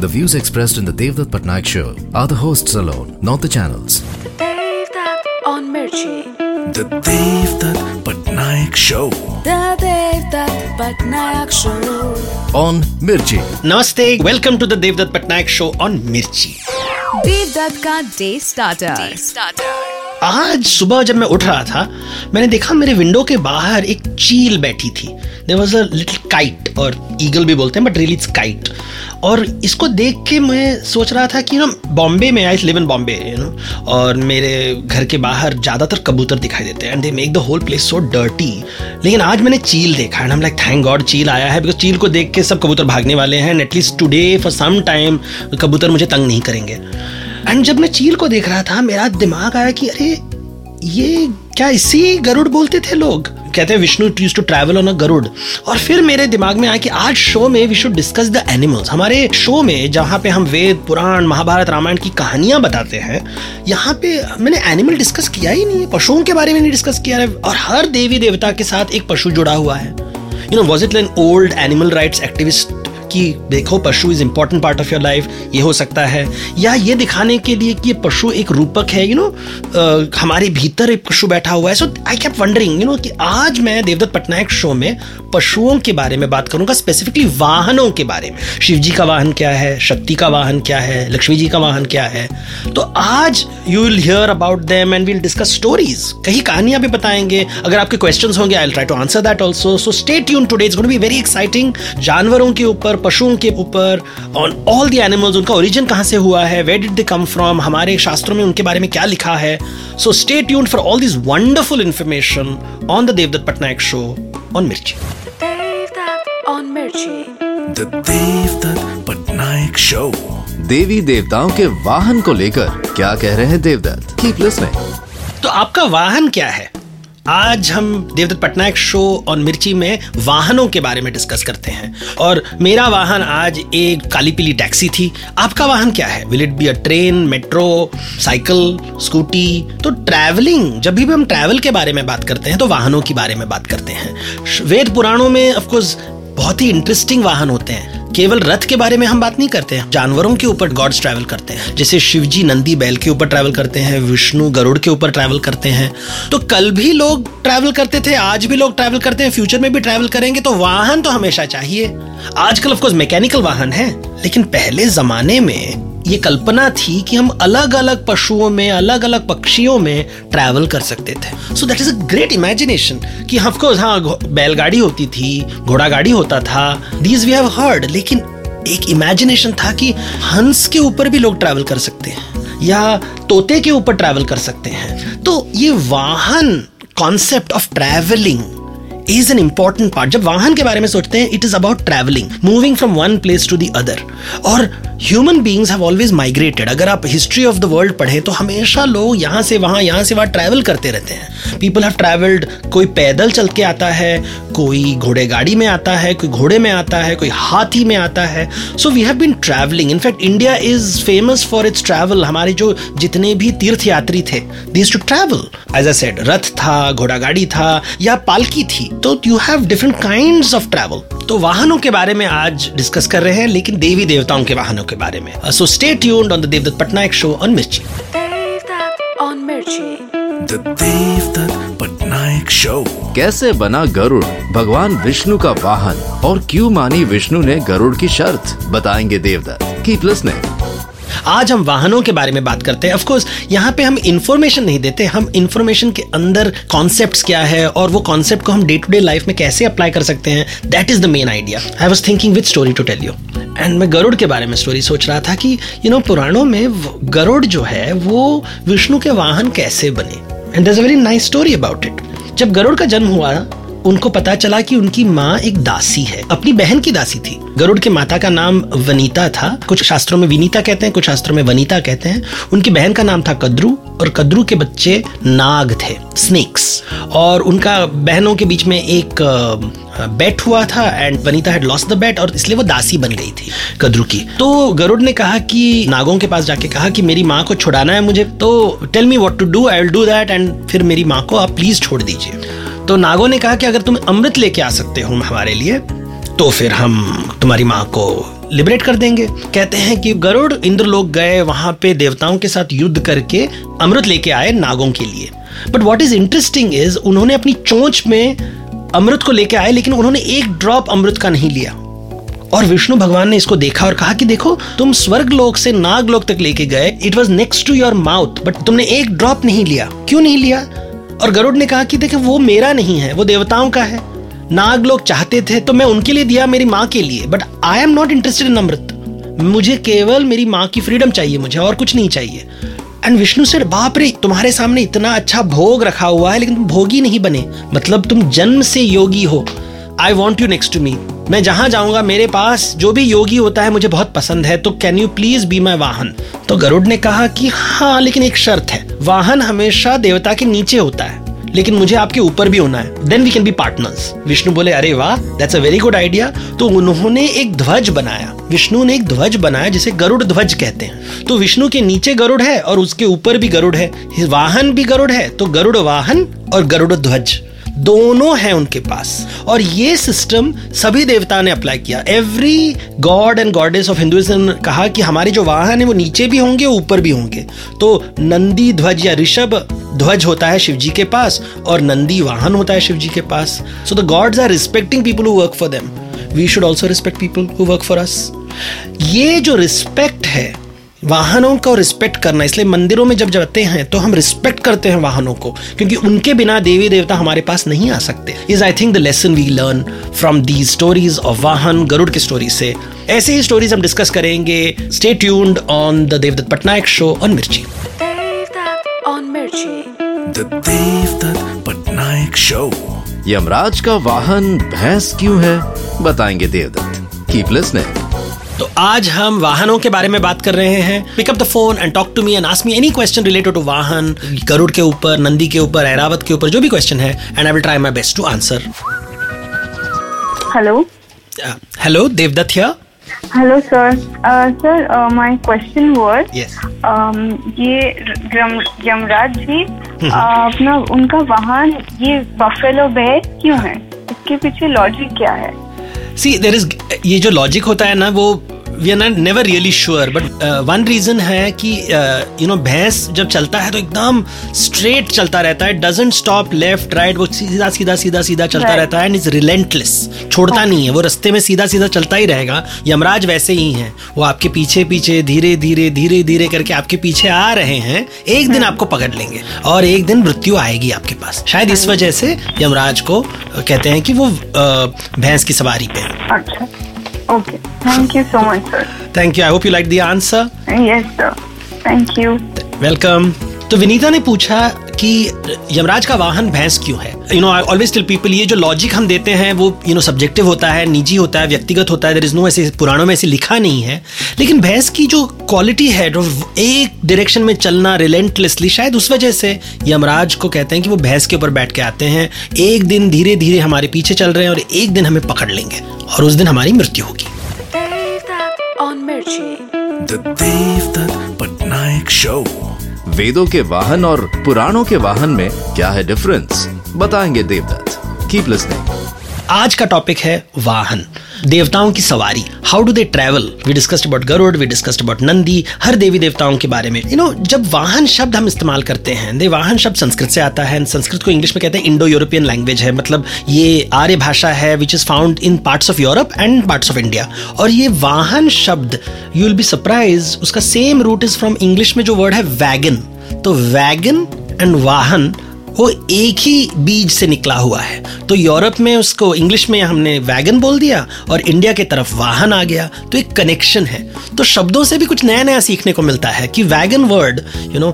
The views expressed in the Devdutt Patnaik show are the hosts alone, not the channels. The Devdutt on Mirchi. The Devdutt Patnaik show. The Devdutt Patnaik show. On Mirchi. Namaste. Welcome to the Devdutt Patnaik show on Mirchi. Devdutt ka day starter. Day starter. आज सुबह जब मैं उठ रहा था, मैंने देखा मेरे विंडो के बाहर एक चील बैठी थी। There was a little kite और ईगल भी बोलते हैं बट रियली इट्स काइट और इसको देख के मैं सोच रहा था कि ना बॉम्बे में I live in Bombay you know और मेरे घर के बाहर ज़्यादातर कबूतर दिखाई देते हैं and they make the whole place so dirty लेकिन आज मैंने चील देखा एंड हम लाइक थैंक गॉड चील आया है बिकॉज़ चील को देख के सब कबूतर भागने वाले हैं at least today for some time कबूतर मुझे तंग नहीं करेंगे. एंड जब मैं चील को देख रहा था, मेरा दिमाग आया कि अरे, ये क्या इसी गरुड़ बोलते थे लोग? कहते हैं Vishnu used to travel on a Garuda. और फिर मेरे दिमाग में आया कि आज शो में we should discuss the animals हमारे शो में जहाँ पे हम वेद, पुराण, महाभारत, रामायण की कहानियाँ बताते हैं, यहाँ पे मैंने एनिमल डिस्कस किया ही नहीं है। पशुओं के बारे में नहीं डिस्कस किया है। और हर देवी देवता के साथ एक पशु जुड़ा हुआ है। You know was it an old animal rights activist कि देखो पशु is important part of your life ये हो सकता है। या ये दिखाने के लिए कि पशु एक रूपक है यू you नो know, हमारे भीतर एक पशु बैठा हुआ है। So I kept wondering you know कि आज मैं देवदत्त पटनायक शो में पशुओं के बारे में बात करूँगा स्पेसिफिकली वाहनों के बारे में। शिव जी का वाहन क्या है? शक्ति का वाहन क्या है? लक्ष्मी जी का वाहन क्या है? तो आज you will hear about them and will discuss stories कहीं कहानियाँ भी बताएँगे। अगर आपके क्वेश्चन होंगे I try to answer that also so stay tune today be very exciting जानवरों के ऊपर पशुओं के ऊपर ऑन ऑल द एनिमल्स उनका ओरिजिन कहाँ से हुआ है? Where did they come from हमारे शास्त्रों में उनके बारे में क्या लिखा है? So stay tune for all this wonderful information on the Devdutt Patnaik show on Mirchi Devdutt on Mirchi. The Devdutt Patnaik Show. देवी देवताओं के वाहन को लेकर क्या कह रहे हैं देवदत्त? कीप लिसनिंग तो आपका वाहन क्या है? आज हम देवदत्त पटनायक शो और मिर्ची में वाहनों के बारे में डिस्कस करते हैं। और मेरा वाहन आज एक काली पीली टैक्सी थी। आपका वाहन क्या है? Will it be a train metro cycle scooty तो ट्रैवलिंग जब भी हम ट्रैवल के बारे में बात करते हैं तो वाहनों के बारे में बात करते हैं। वेद पुराणों में ऑफकोर्स बहुत ही इंटरेस्टिंग वाहन होते हैं। केवल रथ के बारे में हम बात नहीं करते हैं। जानवरों के ऊपर गॉड्स ट्रैवल करते हैं। जैसे शिवजी नंदी बैल के ऊपर ट्रैवल करते हैं, विष्णु गरुड़ के ऊपर ट्रैवल करते हैं। तो कल भी लोग ट्रैवल करते थे, आज भी लोग ट्रैवल करते हैं फ्यूचर में भी ट्रैवल करेंगे तो वाहन तो हमेशा चाहिए। आजकल ऑफकोर्स मैकेनिकल वाहन है, लेकिन पहले जमाने में ये कल्पना थी कि हम अलग अलग पशुओं में अलग अलग पक्षियों में ट्रैवल कर सकते थे। So that is a great imagination कि ऑफकोर्स हाँ बैलगाड़ी होती थी घोड़ा गाड़ी होता था। दीज वी हैव हर्ड लेकिन एक इमेजिनेशन था कि हंस के ऊपर भी लोग ट्रैवल कर सकते हैं, या तोते के ऊपर ट्रैवल कर सकते हैं। तो ये वाहन concept of travelling is an important part जब वाहन के बारे में सोचते हैं it is about travelling moving from one place to the other और human beings have always migrated अगर आप हिस्ट्री ऑफ़ द वर्ल्ड पढ़ें तो हमेशा लोग यहाँ से वहाँ, यहाँ से वहाँ ट्रैवल करते रहते हैं। पीपल हैव ट्रैवल्ड कोई पैदल चल के आता है, कोई घोड़े गाड़ी में आता है, कोई घोड़े में आता है, कोई हाथी में आता है। So we have been travelling in fact India is famous for its travel हमारे जो जितने भी तीर्थ यात्री थे this to travel as a said रथ था, घोड़ा गाड़ी था, या पालकी थी। तो you have different kind of travel तो वाहनों के बारे में आज डिस्कस कर रहे हैं, लेकिन देवी देवताओं के वाहनों के बारे में। So stay tuned on the Devdutt Patnaik show on Mirchi on Mirchi the Devdutt Patnaik show कैसे बना गरुड़? भगवान विष्णु का वाहन। और क्यों मानी विष्णु ने गरुड़ की शर्त? बताएँगे देवदत्त। कीप लिसनिंग आज हम वाहनों के बारे में बात करते हैं। ऑफकोर्स यहाँ पे हम इंफॉर्मेशन नहीं देते हम इंफॉर्मेशन के अंदर कॉन्सेप्ट्स क्या है और वो कॉन्सेप्ट को हम डे टू डे लाइफ में कैसे अप्लाई कर सकते हैं that is the main idea I was thinking with story to tell you and मैं गरुड़ के बारे में स्टोरी सोच रहा था कि यू you नो know, पुराणों में गरुड़ जो है वो विष्णु के वाहन कैसे बने। And there a very nice story about it जब गरुड़ का जन्म हुआ उनको पता चला कि उनकी माँ एक दासी है। अपनी बहन की दासी थी। गरुड़ के माता का नाम वनीता था। कुछ शास्त्रों में विनीता कहते हैं, कुछ शास्त्रों में वनीता कहते हैं। उनकी बहन का नाम था कद्रू और कद्रू के बच्चे नाग थे स्नेक्स और उनका बहनों के बीच में एक बेट हुआ था and Vanita had lost the bet और इसलिए वो दासी बन गई थी कद्रू की। तो गरुड़ ने कहा कि, नागों के पास जाके कहा कि मेरी माँ को छुड़ाना है मुझे। तो tell me what to do I will do that and फिर मेरी माँ को आप प्लीज़ छोड़ दीजिए। तो नागों ने कहा कि अगर तुम अमृत लेके आ सकते हो हमारे लिए तो फिर हम तुम्हारी माँ को लिबरेट कर देंगे। कहते हैं कि गरुड़ इंद्र लोग गए वहाँ पे देवताओं के साथ युद्ध करके अमृत लेके आए नागों के लिए। But what is interesting is उन्होंने अपनी चोंच में अमृत को लेके आए, लेकिन उन्होंने एक ड्रॉप अमृत का नहीं लिया। और विष्णु भगवान ने इसको देखा और कहा कि देखो, तुम स्वर्ग लोक से नाग लोक तक लेके गए it was next to your mouth but तुमने एक ड्रॉप नहीं लिया। क्यों नहीं लिया? और गरुड़ ने कहा कि देखे, वो मेरा नहीं है, वो देवताओं का है। नाग लोग चाहते थे तो मैं उनके लिए दिया मेरी माँ के लिए but I am not interested in amrit मुझे केवल मेरी माँ की फ्रीडम चाहिए मुझे, और कुछ नहीं चाहिए। एंड विष्णु से बाप रे, तुम्हारे सामने इतना अच्छा भोग रखा हुआ है, लेकिन तुम भोगी नहीं बने। मतलब तुम जन्म से योगी हो। I want you next to me मैं जहाँ जाऊँगा, मेरे पास जो भी योगी होता है, मुझे बहुत पसंद है तो can you please be my vahan? तो गरुड़ ने कहा कि हाँ लेकिन एक शर्त है। वाहन हमेशा देवता के नीचे होता है, लेकिन मुझे आपके ऊपर भी होना है। Then we can be partners Vishnu बोले, अरे वाह that's a very good idea तो उन्होंने एक ध्वज बनाया। विष्णु ने एक ध्वज बनाया, जिसे गरुड़ ध्वज कहते हैं। तो विष्णु के नीचे गरुड़ है और उसके ऊपर भी गरुड़ है। वाहन भी गरुड़ है तो गरुड़ वाहन और गरुड़ ध्वज। दोनों हैं उनके पास। और ये सिस्टम सभी देवता ने अप्लाई किया। Every god and goddess of Hinduism कहा कि हमारे जो वाहन है, वो नीचे भी होंगे, ऊपर भी होंगे। तो नंदी, ध्वज या ऋषभ, ध्वज होता है शिव जी के पास और नंदी वाहन होता है शिव जी के पास। So the gods are respecting people who work for them we should also respect people who work for us ये जो रिस्पेक्ट है वाहनों को रिस्पेक्ट करना। इसलिए मंदिरों में जब जाते हैं तो हम रिस्पेक्ट करते हैं वाहनों को क्योंकि उनके बिना देवी देवता हमारे पास नहीं आ सकते। Is I think the lesson we learn from the stories of vahan Garuda की स्टोरी से। ऐसे ही स्टोरीज हम डिस्कस करेंगे। Stay tuned on the Devdutt Patnaik show on Mirchi on Mirchi. The Devdutt Yamraj का वाहन भैंस क्यों है? बताएँगे देवदत्त। कीप लिसनिंग तो आज हम वाहनों के बारे में बात कर रहे हैं। Pick up the phone and talk to me and ask me any question related to vahan Garuda के ऊपर नंदी के ऊपर ऐरावत के ऊपर जो भी क्वेश्चन है and I will try my best to answer Hello. Hello Devdutt here Hello, sir. Sir, uh, my question was, yes um, ये यम, यमराज जी uh, अपना उनका वाहन ये बफेलो बेयर क्यों है? इसके पीछे लॉजिक क्या है? सी देर इज़ ये जो लॉजिक होता है ना वो we are not never really sure but one reason है कि यू नो भैंस जब चलता है तो एकदम स्ट्रेट चलता रहता है डजेंट स्टॉप लेफ़्ट राइट वो सीधा सीधा सीधा सीधा चलता Right. रहता है एंड इज़ रिलेंटलेस छोड़ता नहीं है वो रास्ते में सीधा सीधा चलता ही रहेगा यमराज वैसे ही हैं। वो आपके पीछे पीछे धीरे धीरे धीरे धीरे करके आपके पीछे आ रहे हैं एक दिन आपको पकड़ लेंगे और एक दिन मृत्यु आएगी आपके पास। शायद इस वजह से यमराज को uh, कहते हैं कि वो uh, भैंस की सवारी पे अच्छा। Thank you so much thank you I hope you like the answer yes sir thank you welcome तो विनीता ने पूछा कि यमराज का वाहन भैंस क्यों है you know I always tell people ये जो लॉजिक हम देते हैं वो यू नो सब्जेक्टिव होता है निजी होता है व्यक्तिगत होता है देर इज़ नो ऐसे पुराणों में ऐसे लिखा नहीं है लेकिन भैंस की जो क्वालिटी है जो एक डायरेक्शन में चलना रिलेंटलेसली शायद उस वजह से यमराज को कहते हैं कि वो भैंस के ऊपर बैठ के आते हैं एक दिन धीरे धीरे हमारे पीछे चल रहे हैं और एक दिन हमें पकड़ लेंगे और उस दिन हमारी मृत्यु होगी on Mirchi. The Devdutt Patnaik Show. वेदों के वाहन और पुराणों के वाहन में क्या है डिफरेंस बताएँगे देवदत्त। कीप लिसनिंग आज का टॉपिक है वाहन। देवताओं की सवारी how do they travel we discussed about Garuda we discussed about Nandi हर देवी देवताओं के बारे में। यू नो जब वाहन शब्द हम इस्तेमाल करते हैं दे वाहन शब्द संस्कृत से आता है संस्कृत को इंग्लिश में कहते हैं इंडो यूरोपियन लैंग्वेज है मतलब ये आर्य भाषा है which is found in parts of Europe and parts of India और ये वाहन शब्द यू विल बी सरप्राइज़ उसका same root is from English में जो वर्ड है वैगन तो वैगन एंड वाहन वो एक ही बीज से निकला हुआ है। तो यूरोप में उसको, इंग्लिश में हमने वैगन बोल दिया और इंडिया के तरफ़ वाहन आ गया। तो एक कनेक्शन है। तो शब्दों से भी कुछ नया नया सीखने को मिलता है कि वैगन वर्ड यू नो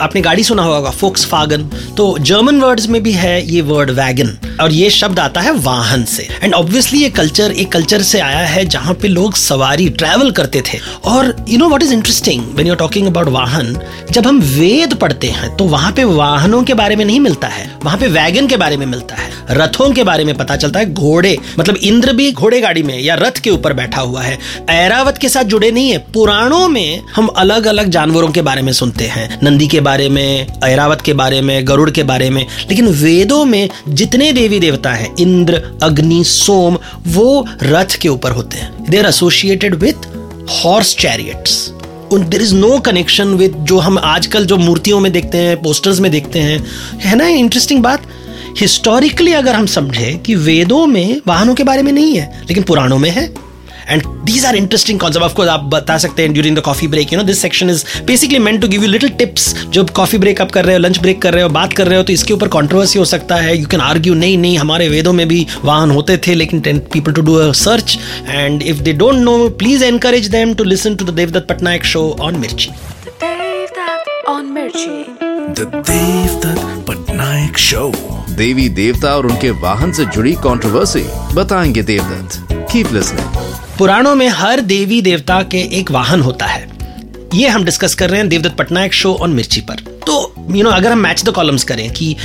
आपने गाड़ी सुना होगा फोक्स फागन तो जर्मन वर्ड्स में भी है ये वर्ड वैगन और ये शब्द आता है वाहन से। एंड ऑब्वियसली ये कल्चर एक कल्चर से आया है जहाँ पे लोग सवारी ट्रैवल करते थे। और you know what is interesting when you talking about vahan, जब हम वेद पढ़ते हैं तो वहाँ पे वाहनों के बारे में नहीं नहीं मिलता है। वहाँ पे वैगन के बारे में मिलता है। रथों के बारे में पता चलता है। घोड़े मतलब इंद्र भी घोड़े गाड़ी में या रथ के ऊपर बैठा हुआ है। ऐरावत के साथ जुड़े नहीं है। पुराणों में हम अलग अलग जानवरों के बारे में सुनते हैं। नंदी के बारे में, ऐरावत के बारे में, गरुड़ के बारे में। लेकिन वेदों में जितने देवी देवता हैं, इंद्र, अग्नि, सोम, वो रथ के ऊपर होते हैं। They are associated with horse chariots there is no connection with जो हम आजकल जो मूर्तियों में देखते हैं पोस्टर्स में देखते हैं, है ना इंटरेस्टिंग बात? हिस्टोरिकली अगर हम समझे कि वेदों में, वाहनों के बारे में नहीं है, लेकिन पुराणों में है। And these are interesting concept of course आप बता सकते हैं during the coffee break you know this section is basically meant to give you little tips जब कॉफ़ी ब्रेक आप कर रहे हो लंच ब्रेक कर रहे हो बात कर रहे हो तो इसके ऊपर कॉन्ट्रोवर्सी हो सकता है। यू कैन आर्ग्यू नहीं नहीं हमारे वेदों में भी वाहन होते थे लेकिन people to do a search and if they don't know please encourage them to listen to the Devdutt Patnaik show on Mirchi on Mirchi. The Devdutt Patnaik Show. देवी देवता और उनके वाहन से जुड़ी कंट्रोवर्सी बताएँगे देवदत्त कीप लिसनिंग पुराणों में हर देवी देवता के एक वाहन होता है। ये हम डिस्कस कर रहे हैं देवदत्त पटनायक शो ऑन मिर्ची पर। तो यू you नो know, अगर हम मैच द कॉलम्स करें कि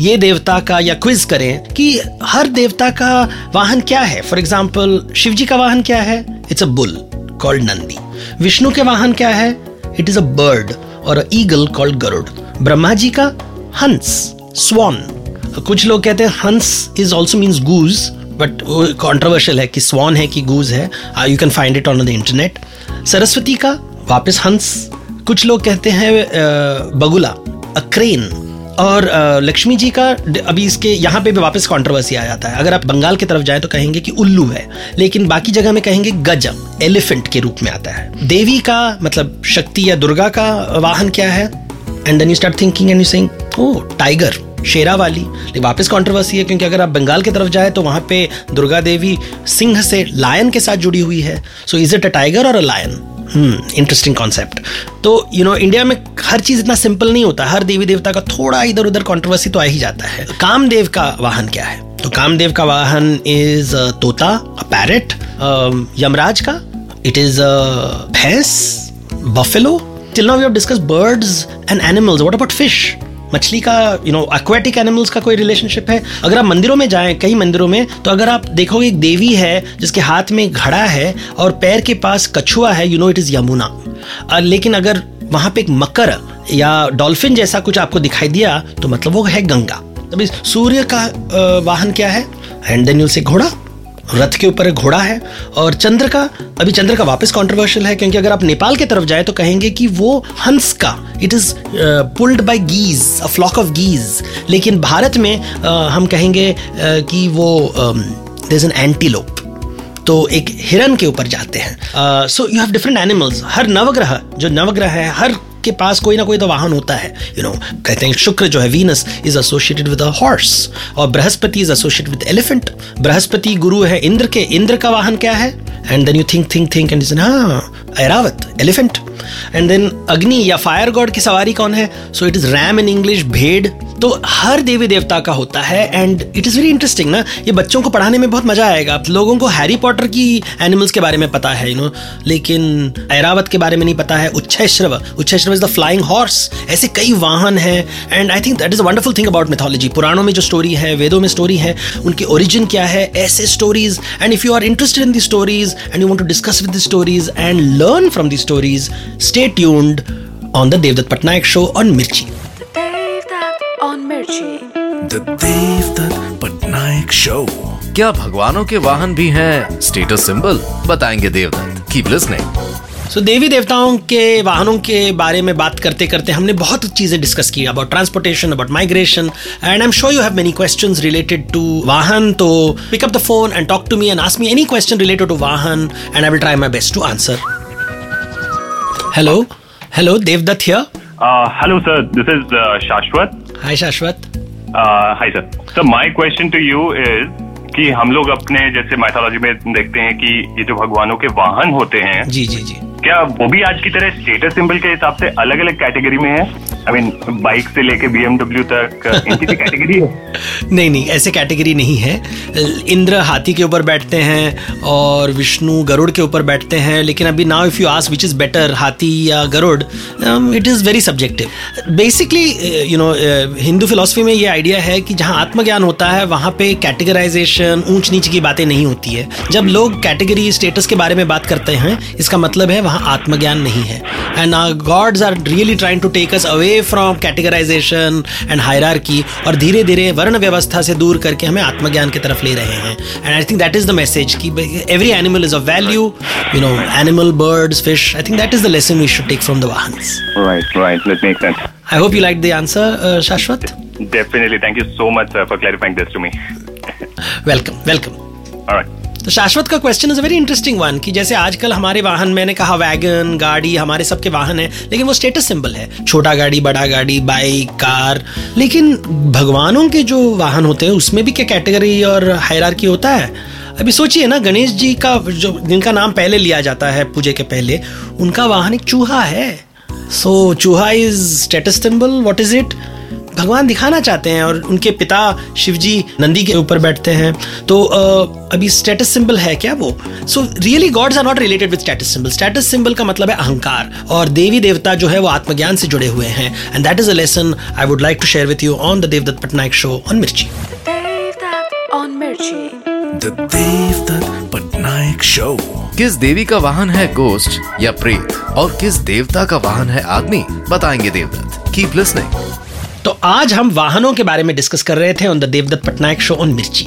ये देवता का या क्विज करें कि हर देवता का वाहन क्या है? फॉर एग्ज़ाम्पल शिव जी का वाहन क्या है? It's a bull called Nandi Vishnu के वाहन क्या है? इट इज़ अ बर्ड और ईगल कॉल्ड गरुड़ ब्रह्मा जी का हंस स्वान कुछ लोग कहते हैं hans is also means goose but वो कॉन्ट्रोवर्शियल है कि स्वान है कि गूज है. You can find it on the internet Saraswati का वापस हंस कुछ लोग कहते हैं बगुला अक्रेन और लक्ष्मी जी का अभी इसके यहाँ पे भी वापस कंट्रोवर्सी आ जाता है. अगर आप बंगाल की तरफ़ जाए तो कहेंगे कि उल्लू है. लेकिन बाकी जगह में कहेंगे गजब एलिफेंट के रूप में आता है. देवी का मतलब शक्ति या दुर्गा का वाहन क्या है? And then you start thinking and you saying oh tiger Sherawali. लेकिन वापस कंट्रोवर्सी है, क्योंकि अगर आप बंगाल की तरफ़ जाए तो वहाँ पे दुर्गा देवी सिंह से लायन के साथ जुड़ी हुई है। So is it a tiger और अ लायन इंटरेस्टिंग कॉन्सेप्ट तो यू नो इंडिया में हर चीज़ इतना सिंपल नहीं होता। हर देवी देवता का थोड़ा इधर उधर कंट्रोवर्सी तो आ ही जाता है। कामदेव का वाहन क्या है? तो कामदेव का वाहन इज़ तोता पैरेट यमराज का। It is bhains buffalo till now we have discuss birds and animals what about fish मछली का यू नो एक्वेटिक एनिमल्स का कोई रिलेशनशिप है? अगर आप मंदिरों में जाएँ, कई मंदिरों में तो अगर आप देखोगे एक देवी है, जिसके हाथ में घड़ा है और पैर के पास कछुआ है you know it is Yamuna. लेकिन अगर वहाँ पे एक मकर या डॉल्फिन जैसा कुछ आपको दिखाई दिया तो मतलब वो है गंगा। तभी सूर्य का वाहन क्या है? एंड देन से घोड़ा। रथ के ऊपर एक घोड़ा है और चंद्र का अभी चंद्र का वापस कंट्रोवर्शियल है क्योंकि अगर आप नेपाल की तरफ़ जाए तो कहेंगे कि वो हंस का it is pulled by geese a flock of geese लेकिन भारत में uh, हम कहेंगे uh, कि वो दर इज़ एन एंटीलोप तो एक हिरन के ऊपर जाते हैं। So you have different animals हर नवग्रह जो नवग्रह है हर के पास कोई ना कोई तो वाहन होता है यू नो कहते हैं, शुक्र जो है, Venus is associated with a horse और Brihaspati is associated with elephant Brihaspati गुरु है, इंद्र के, इंद्र का वाहन क्या है? And then you think think think and हाँ Airavat elephant and then Agni या फायर गॉड की सवारी कौन है? So it is ram in English भेड़ तो हर देवी देवता का होता है and it is very interesting ना। ये बच्चों को पढ़ाने में बहुत मज़ा आएगा। लोगों को हैरी पॉटर की एनिमल्स के बारे में पता है यू नो लेकिन ऐरावत के बारे में नहीं पता है। Uchchaishrava Uchchaishrava is the flying horse ऐसे कई वाहन हैं and I think that is wonderful thing about mythology पुराणों में जो स्टोरी है, वेदों में स्टोरी है, उनकी ओरिजिन क्या है, ऐसे stories and if you are interested in the stories and you want to discuss with the stories and learn from the stories stay tuned on the Devdutt Patnaik show on Mirchi. Mirchi. The Devdutt क्या भगवानों के वाहन भी हैं? Status symbol बताएँगे Devdutt. Keep listening so so, देवी देवताओं के वाहनों के बारे में बात करते करते हमने बहुत चीज़ें डिस्कस की about transportation about migration and I am sure you have many questions related to vahan तो pick up the phone and talk to me and ask me any question related to vahan and I will try my best to answer hello hello Devdutt here Uh, hello, sir. This is uh, hi Shashwat Uh, sir sir my question to you is कि हम लोग अपने जैसे mythology में देखते हैं कि ये जो भगवानों के वाहन होते हैं जी जी जी। क्या वो भी आज की तरह स्टेटस सिंबल के हिसाब से अलग अलग कैटेगरी में है? आई मीन बाइक से लेके बीएमडब्ल्यू तक इनकी भी कैटेगरी है? नहीं नहीं ऐसे कैटेगरी नहीं है। इंद्र हाथी के ऊपर बैठते हैं और विष्णु गरुड़ के ऊपर बैठते हैं लेकिन अभी now if you ask which is better हाथी या Garud it is very subjective basically you know Hindu philosophy में ये आइडिया है कि जहाँ आत्मज्ञान होता है वहाँ पे कैटेगराइजेशन ऊंच नीच की बातें नहीं होती है। जब लोग कैटेगरी स्टेटस के बारे में बात करते हैं इसका मतलब है वहाँ आत्मज्ञान नहीं है। And gods are really trying to take us away from categorisation and hierarchy और धीरे धीरे वर्ण व्यवस्था से दूर करके हमें आत्मज्ञान की तरफ़ ले रहे हैं। And I think that is the message कि every animal is of value you know animal birds fish I think that is the lesson we should take from the vahans right right let make sense I hope you like the answer Shashwat definitely thank you so much for clarifying this to me welcome welcome alright तो शाश्वत का question is a very interesting one कि जैसे आजकल हमारे वाहन, मैंने कहा wagon गाड़ी, हमारे सबके वाहन है, लेकिन वो स्टेटस सिंबल है। छोटा गाड़ी, बड़ा गाड़ी बाइक कार लेकिन भगवानों के जो वाहन होते हैं, उसमें भी क्या कैटेगरी और हायरार्की होता है? अभी सोचिए ना, गणेश जी का जो, जिनका नाम पहले लिया जाता है पूजे के पहले, उनका वाहन एक चूहा है। So chuha is status symbol what is it भगवान दिखाना चाहते हैं और उनके पिता शिवजी नंदी के ऊपर बैठते हैं। तो अभी स्टेटस सिंबल है क्या वो? So really gods are not related with status symbol status symbol का मतलब है अहंकार और देवी देवता जो है वो आत्मज्ञान से जुड़े हुए हैं। And that is a lesson I would like to share with you on the Devdutt Pattanaik show on Mirchi The Patnaik Show. किस देवी का वाहन है गोस्ट या प्रेत? और किस देवता का वाहन है आदमी? बताएँगे देवदत्त। कीप लिसनिंग तो आज हम वाहनों के बारे में डिस्कस कर रहे थे on the Devdutt Pattanaik show on Mirchi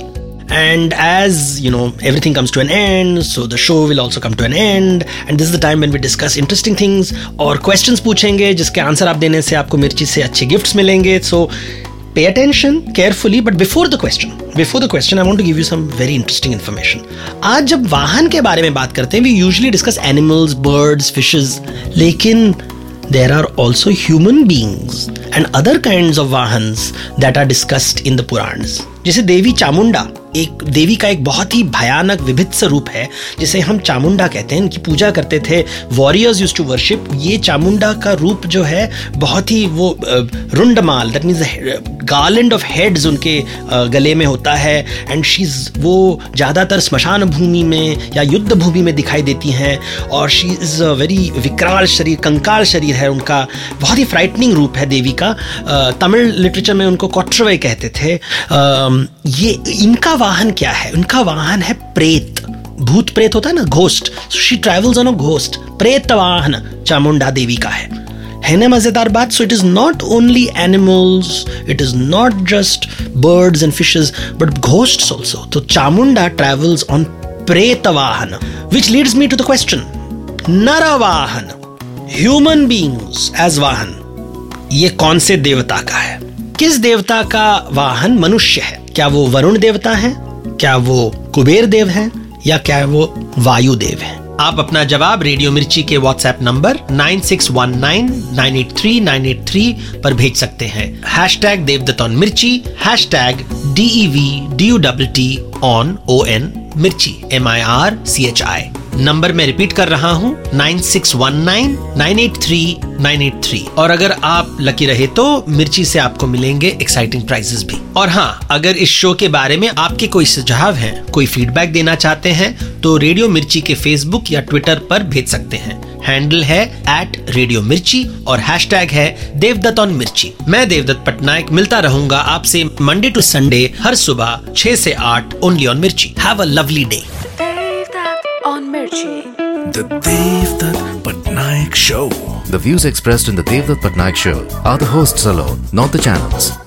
And as you know, everything comes to an end, so the show will also come to an end. And this is the time when we discuss interesting और questions पूछेंगे जिसके answer आप देने से आपको मिर्ची से अच्छे गिफ्ट्स मिलेंगे So pay attention carefully. But before the question, before the question, I want to give you some very interesting information. आज जब वाहन के बारे में बात करते हैं, we usually discuss animals, birds, fishes. लेकिन there are also human beings and other kinds of vahans that are discussed in the Purans. जैसे देवी चामुंडा, एक देवी का एक बहुत ही भयानक विभित्स रूप है, जिसे हम चामुंडा कहते हैं। इनकी पूजा करते थे वॉरियर्स यूज़ टू वर्शिप ये चामुंडा का रूप जो है, बहुत ही वो रुंडमाल that means garland of heads उनके गले में होता है। एंड शीज वो ज़्यादातर स्मशान भूमि में या युद्ध भूमि में दिखाई देती हैं। और शी इज़ अ वेरी विकराल शरीर, कंकाल शरीर है उनका। बहुत ही फ्राइटनिंग रूप है देवी का। तमिल लिटरेचर में उनको कोट्रवई कहते थे। ये इनका वाहन क्या है? उनका वाहन है प्रेत। भूत प्रेत होता है ना, ghost. She travels on a ghost. प्रेत वाहन चामुंडा देवी का है। है ना, मज़ेदार बात? So it is not only animals it is not just birds and fishes but ghosts also तो Chamunda travels on pret vahan which leads me to the question narvahan human beings as vahan, ये कौन से देवता का है? किस देवता का वाहन मनुष्य है? क्या वो वरुण देवता है? क्या वो कुबेर देव है? या क्या वो वायु देव है? आप अपना जवाब रेडियो मिर्ची के व्हाट्सएप नंबर 9619983983 पर भेज सकते हैं। Hashtag Devdutt Mirchi hashtag D E V D U W T on O N Mirchi M I R C H I number मैं रिपीट कर रहा हूँ, nine six one nine nine eight three, nine eight three. और अगर आप lucky रहे तो मिर्ची से आपको मिलेंगे एक्साइटिंग प्राइजेस भी। और हाँ अगर इस शो के बारे में आपके कोई सुझाव हैं, कोई फीडबैक देना चाहते हैं तो रेडियो मिर्ची के फेसबुक या ट्विटर पर भेज सकते हैं। हैंडल है एट रेडियो मिर्ची और हैश टैग है देवदत्त ऑन मिर्ची। मैं देवदत्त पटनायक, मिलता रहूँगा आपसे मंडे टू संडे हर सुबह छह से आठ only on Mirchi. Have a lovely day Mirchi. The Devdutt Patnaik Show. The views expressed in the Devdutt Patnaik show are the hosts alone, not the channels.